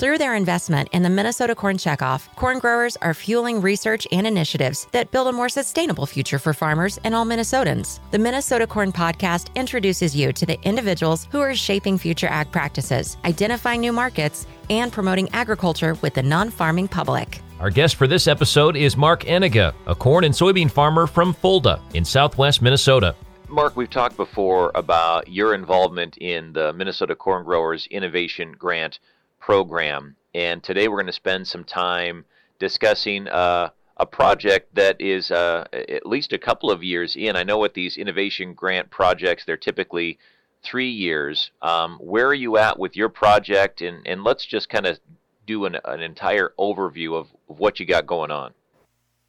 Through their investment in the Minnesota Corn Checkoff, corn growers are fueling research and initiatives that build a more sustainable future for farmers and all Minnesotans. The Minnesota Corn Podcast introduces you to the individuals who are shaping future ag practices, identifying new markets, and promoting agriculture with the non farming public. Our guest for this episode is Mark Enninga, a corn and soybean farmer from Fulda in southwest Minnesota. Mark, we've talked before about your involvement in the Minnesota Corn Growers Innovation Grant program. And today we're going to spend some time discussing uh, a project that is uh, at least a couple of years in. I know with these innovation grant projects, they're typically three years. Um, where are you at with your project? And, and let's just kind of do an, an entire overview of, of what you got going on.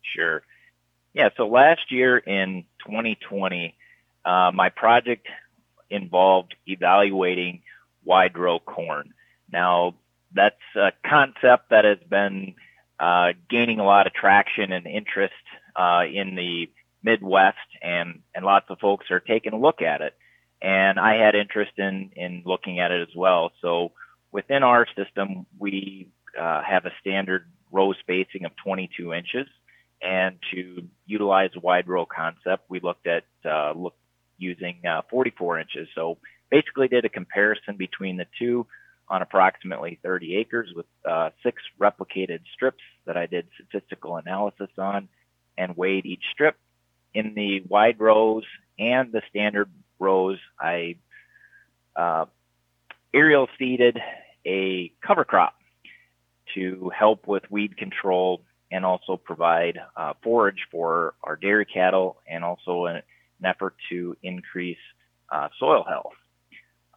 Sure. Yeah, so last year in 2020, uh, my project involved evaluating wide row corn. Now, that's a concept that has been uh, gaining a lot of traction and interest uh, in the Midwest, and and lots of folks are taking a look at it. And I had interest in in looking at it as well. So within our system, we uh, have a standard row spacing of 22 inches, and to utilize a wide row concept, we looked at uh, look using uh, 44 inches. So basically, did a comparison between the two on approximately 30 acres with uh, six replicated strips that I did statistical analysis on and weighed each strip. In the wide rows and the standard rows, I uh, aerial seeded a cover crop to help with weed control and also provide uh, forage for our dairy cattle and also an, an effort to increase uh, soil health.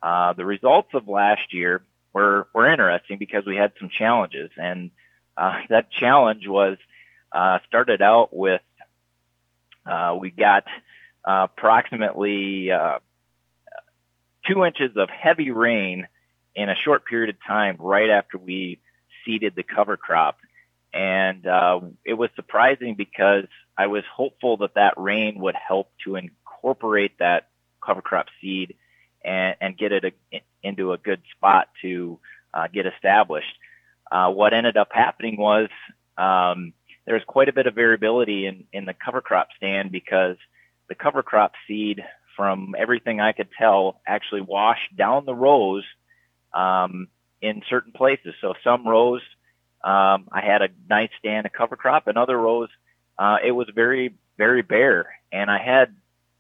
Uh, the results of last year were were interesting because we had some challenges, and uh, that challenge was uh, started out with uh, we got approximately uh, two inches of heavy rain in a short period of time right after we seeded the cover crop. And uh, it was surprising because I was hopeful that that rain would help to incorporate that cover crop seed and, and get it a, into a good spot to uh, get established. Uh, what ended up happening was um, there was quite a bit of variability in, in the cover crop stand because the cover crop seed, from everything I could tell, actually washed down the rows um, in certain places. So some rows um, I had a nice stand of cover crop, and other rows uh, it was very very bare, and I had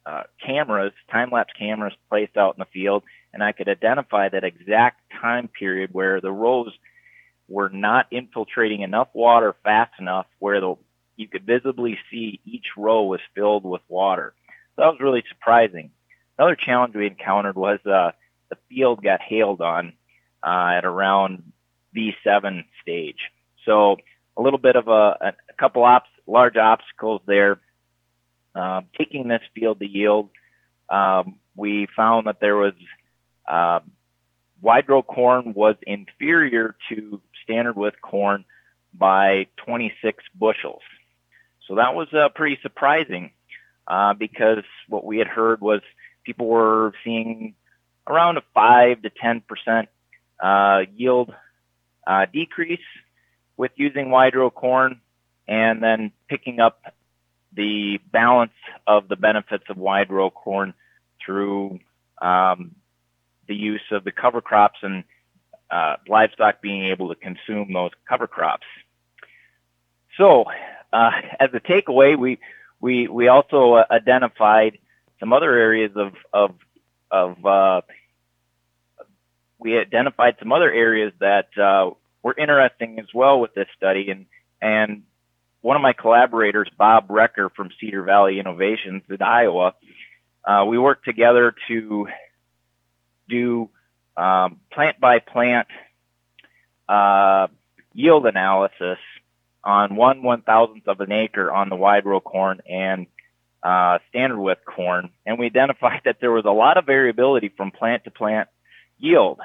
uh, cameras, time lapse cameras placed out in the field, and I could identify that exact time period where the rows were not infiltrating enough water fast enough where the you could visibly see each row was filled with water. So that was really surprising. Another challenge we encountered was uh, the field got hailed on uh, at around V7 stage. So a little bit of a, a couple ops, large obstacles there um, taking this field to yield, um, we found that there was uh, wide row corn was inferior to standard width corn by 26 bushels. So that was uh, pretty surprising uh, because what we had heard was people were seeing around a 5 to 10 percent uh, yield uh, decrease with using wide row corn and then picking up the balance of the benefits of wide row corn through um, the use of the cover crops and uh, livestock being able to consume those cover crops. So, uh, as a takeaway, we we we also uh, identified some other areas of of of uh, we identified some other areas that uh, were interesting as well with this study, and and one of my collaborators, Bob Recker from Cedar Valley Innovations in Iowa, uh, we worked together to do um, plant by plant uh, yield analysis on one one thousandth of an acre on the wide row corn and uh, standard width corn, and we identified that there was a lot of variability from plant to plant yield.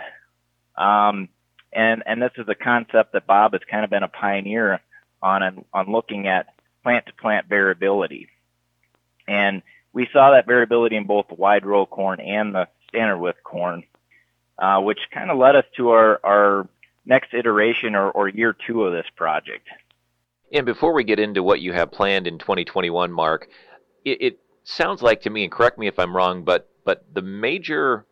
Um, and and this is a concept that Bob has kind of been a pioneer on on looking at plant to plant variability. And we saw that variability in both the wide row corn and the standard width corn, uh, which kind of led us to our, our next iteration or, or year two of this project. And before we get into what you have planned in 2021, Mark, it, it sounds like to me, and correct me if I'm wrong, but but the major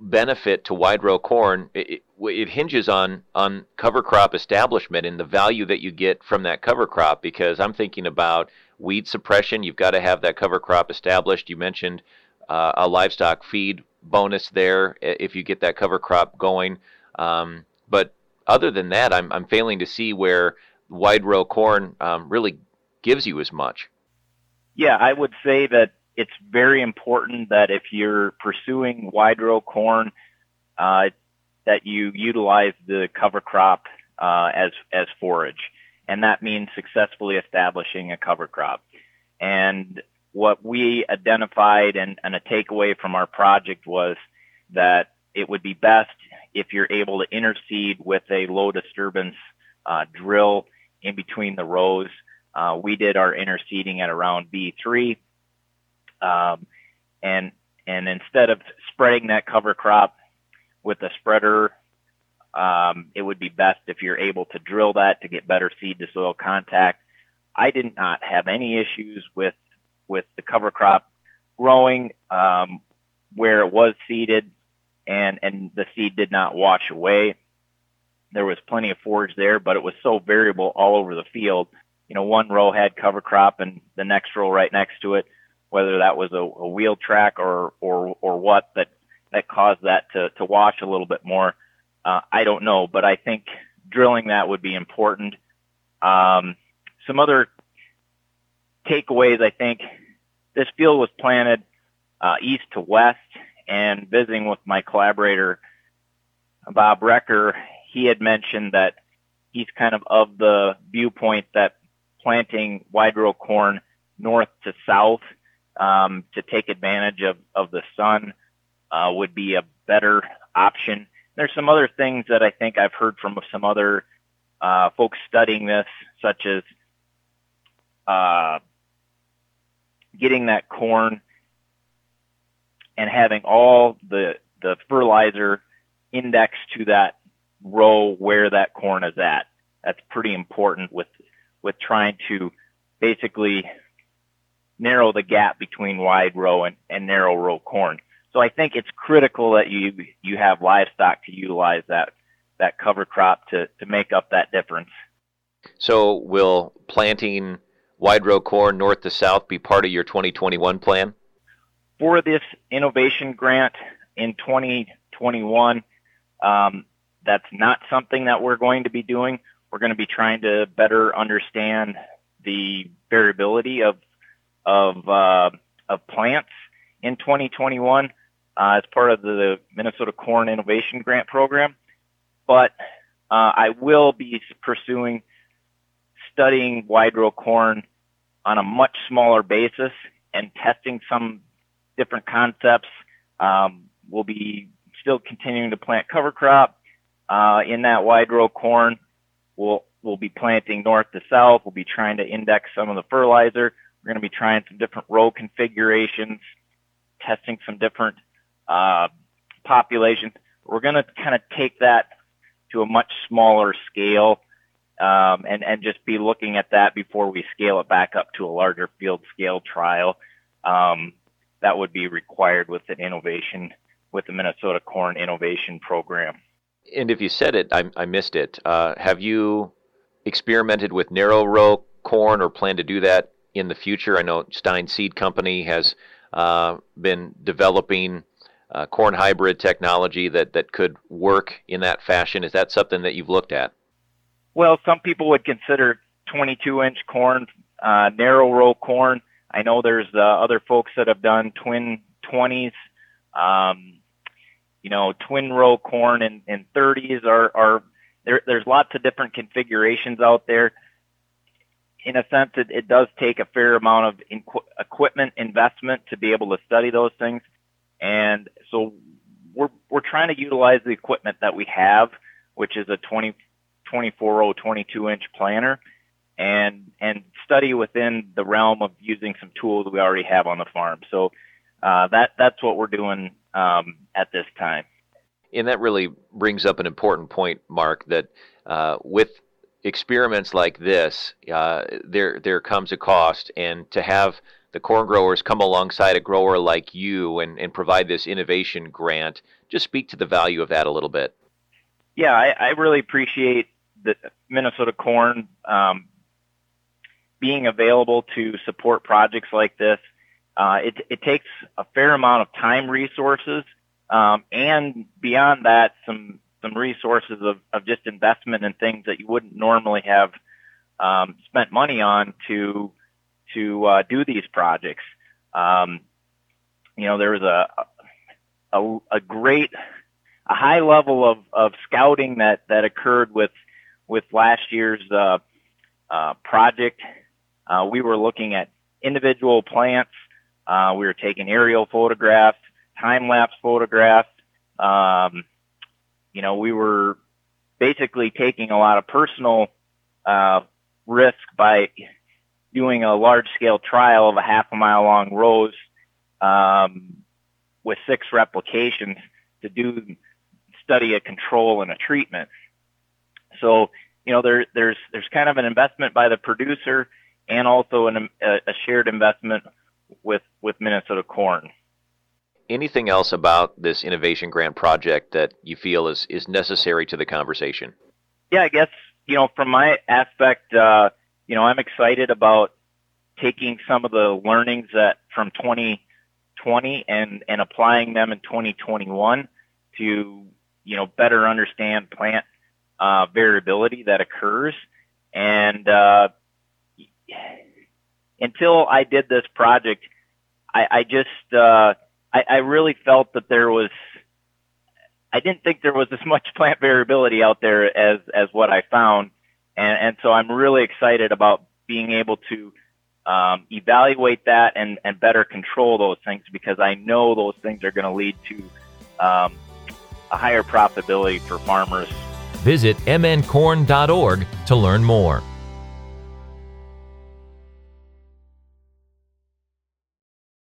benefit to wide row corn it, it, hinges on on cover crop establishment and the value that you get from that cover crop because I'm thinking about weed suppression. You've got to have that cover crop established. You mentioned uh, a livestock feed bonus there if you get that cover crop going. Um, but other than that I'm, I'm failing to see where wide row corn um, really gives you as much. Yeah I would say that it's very important that if you're pursuing wide row corn, uh, that you utilize the cover crop uh, as as forage, and that means successfully establishing a cover crop. And what we identified and, and a takeaway from our project was that it would be best if you're able to interseed with a low disturbance uh, drill in between the rows. Uh, we did our interseeding at around V3 um, and and instead of spreading that cover crop with a spreader, um, it would be best if you're able to drill that to get better seed to soil contact. I did not have any issues with with the cover crop growing um, where it was seeded, and and the seed did not wash away. There was plenty of forage there, but it was so variable all over the field. You know, one row had cover crop, and the next row right next to it whether that was a, a wheel track or, or, or what that, that caused that to, to wash a little bit more. Uh, I don't know, but I think drilling that would be important. Um, some other takeaways, I think this field was planted uh, east to west and visiting with my collaborator, Bob Recker, he had mentioned that he's kind of of the viewpoint that planting wide row corn north to south um, to take advantage of, of the sun uh, would be a better option. There's some other things that I think I've heard from some other uh, folks studying this, such as uh, getting that corn and having all the the fertilizer indexed to that row where that corn is at. That's pretty important with with trying to basically narrow the gap between wide row and, and narrow row corn. So I think it's critical that you you have livestock to utilize that that cover crop to to make up that difference. So will planting wide row corn north to south be part of your 2021 plan? For this innovation grant in 2021, um, that's not something that we're going to be doing. We're going to be trying to better understand the variability of of uh, of plants in 2021 uh, as part of the Minnesota Corn Innovation Grant Program. But uh, I will be pursuing studying wide row corn on a much smaller basis and testing some different concepts. Um, we'll be still continuing to plant cover crop uh, in that wide row corn. We'll we'll be planting north to south. We'll be trying to index some of the fertilizer. We're going to be trying some different row configurations, testing some different uh, populations. We're going to kind of take that to a much smaller scale um, and, and just be looking at that before we scale it back up to a larger field scale trial. Um, that would be required with an innovation, with the Minnesota Corn Innovation Program. And if you said it, I, I missed it. Uh, have you experimented with narrow row corn or plan to do that in the future. I know Stine Seed Company has uh, been developing uh, corn hybrid technology that, that could work in that fashion. Is that something that you've looked at? Well, some people would consider 22 inch corn uh, narrow row corn. I know there's uh, other folks that have done twin 20s. Um, you know, twin row corn and, and 30s are, are there, there's lots of different configurations out there in a sense, it, it does take a fair amount of in, equipment investment to be able to study those things. And so we're, we're trying to utilize the equipment that we have, which is a 20, 24 22 inch planter and, and study within the realm of using some tools we already have on the farm. So, uh, that, that's what we're doing, um, at this time. And that really brings up an important point, Mark, that uh, with experiments like this, uh, there there comes a cost, and to have the corn growers come alongside a grower like you and, and provide this innovation grant, just speak to the value of that a little bit. Yeah, I, I really appreciate the Minnesota Corn um, being available to support projects like this. Uh, it, it takes a fair amount of time resources um, and beyond that, some some resources of, of just investment in things that you wouldn't normally have um, spent money on to to uh, do these projects. Um, you know, there was a, a a great a high level of, of scouting that that occurred with with last year's uh, uh, project. Uh, we were looking at individual plants. Uh, we were taking aerial photographs, time lapse photographs. Um, you know, we were basically taking a lot of personal uh, risk by doing a large scale trial of a half a mile long rows um, with six replications to do study a control and a treatment. So, you know, there, there's there's kind of an investment by the producer and also an, a, a shared investment with with Minnesota Corn anything else about this innovation grant project that you feel is, is necessary to the conversation? Yeah, I guess, you know, from my aspect, uh, you know, I'm excited about taking some of the learnings that from 2020 and, and applying them in 2021 to, you know, better understand plant uh, variability that occurs. And uh, until I did this project, I, I just uh, I, I really felt that there was I didn't think there was as much plant variability out there as as what I so I'm really excited about being able to um, evaluate that and and better control those things because I know those things are going to lead to um, a higher profitability for farmers. Visit mncorn.org to learn more.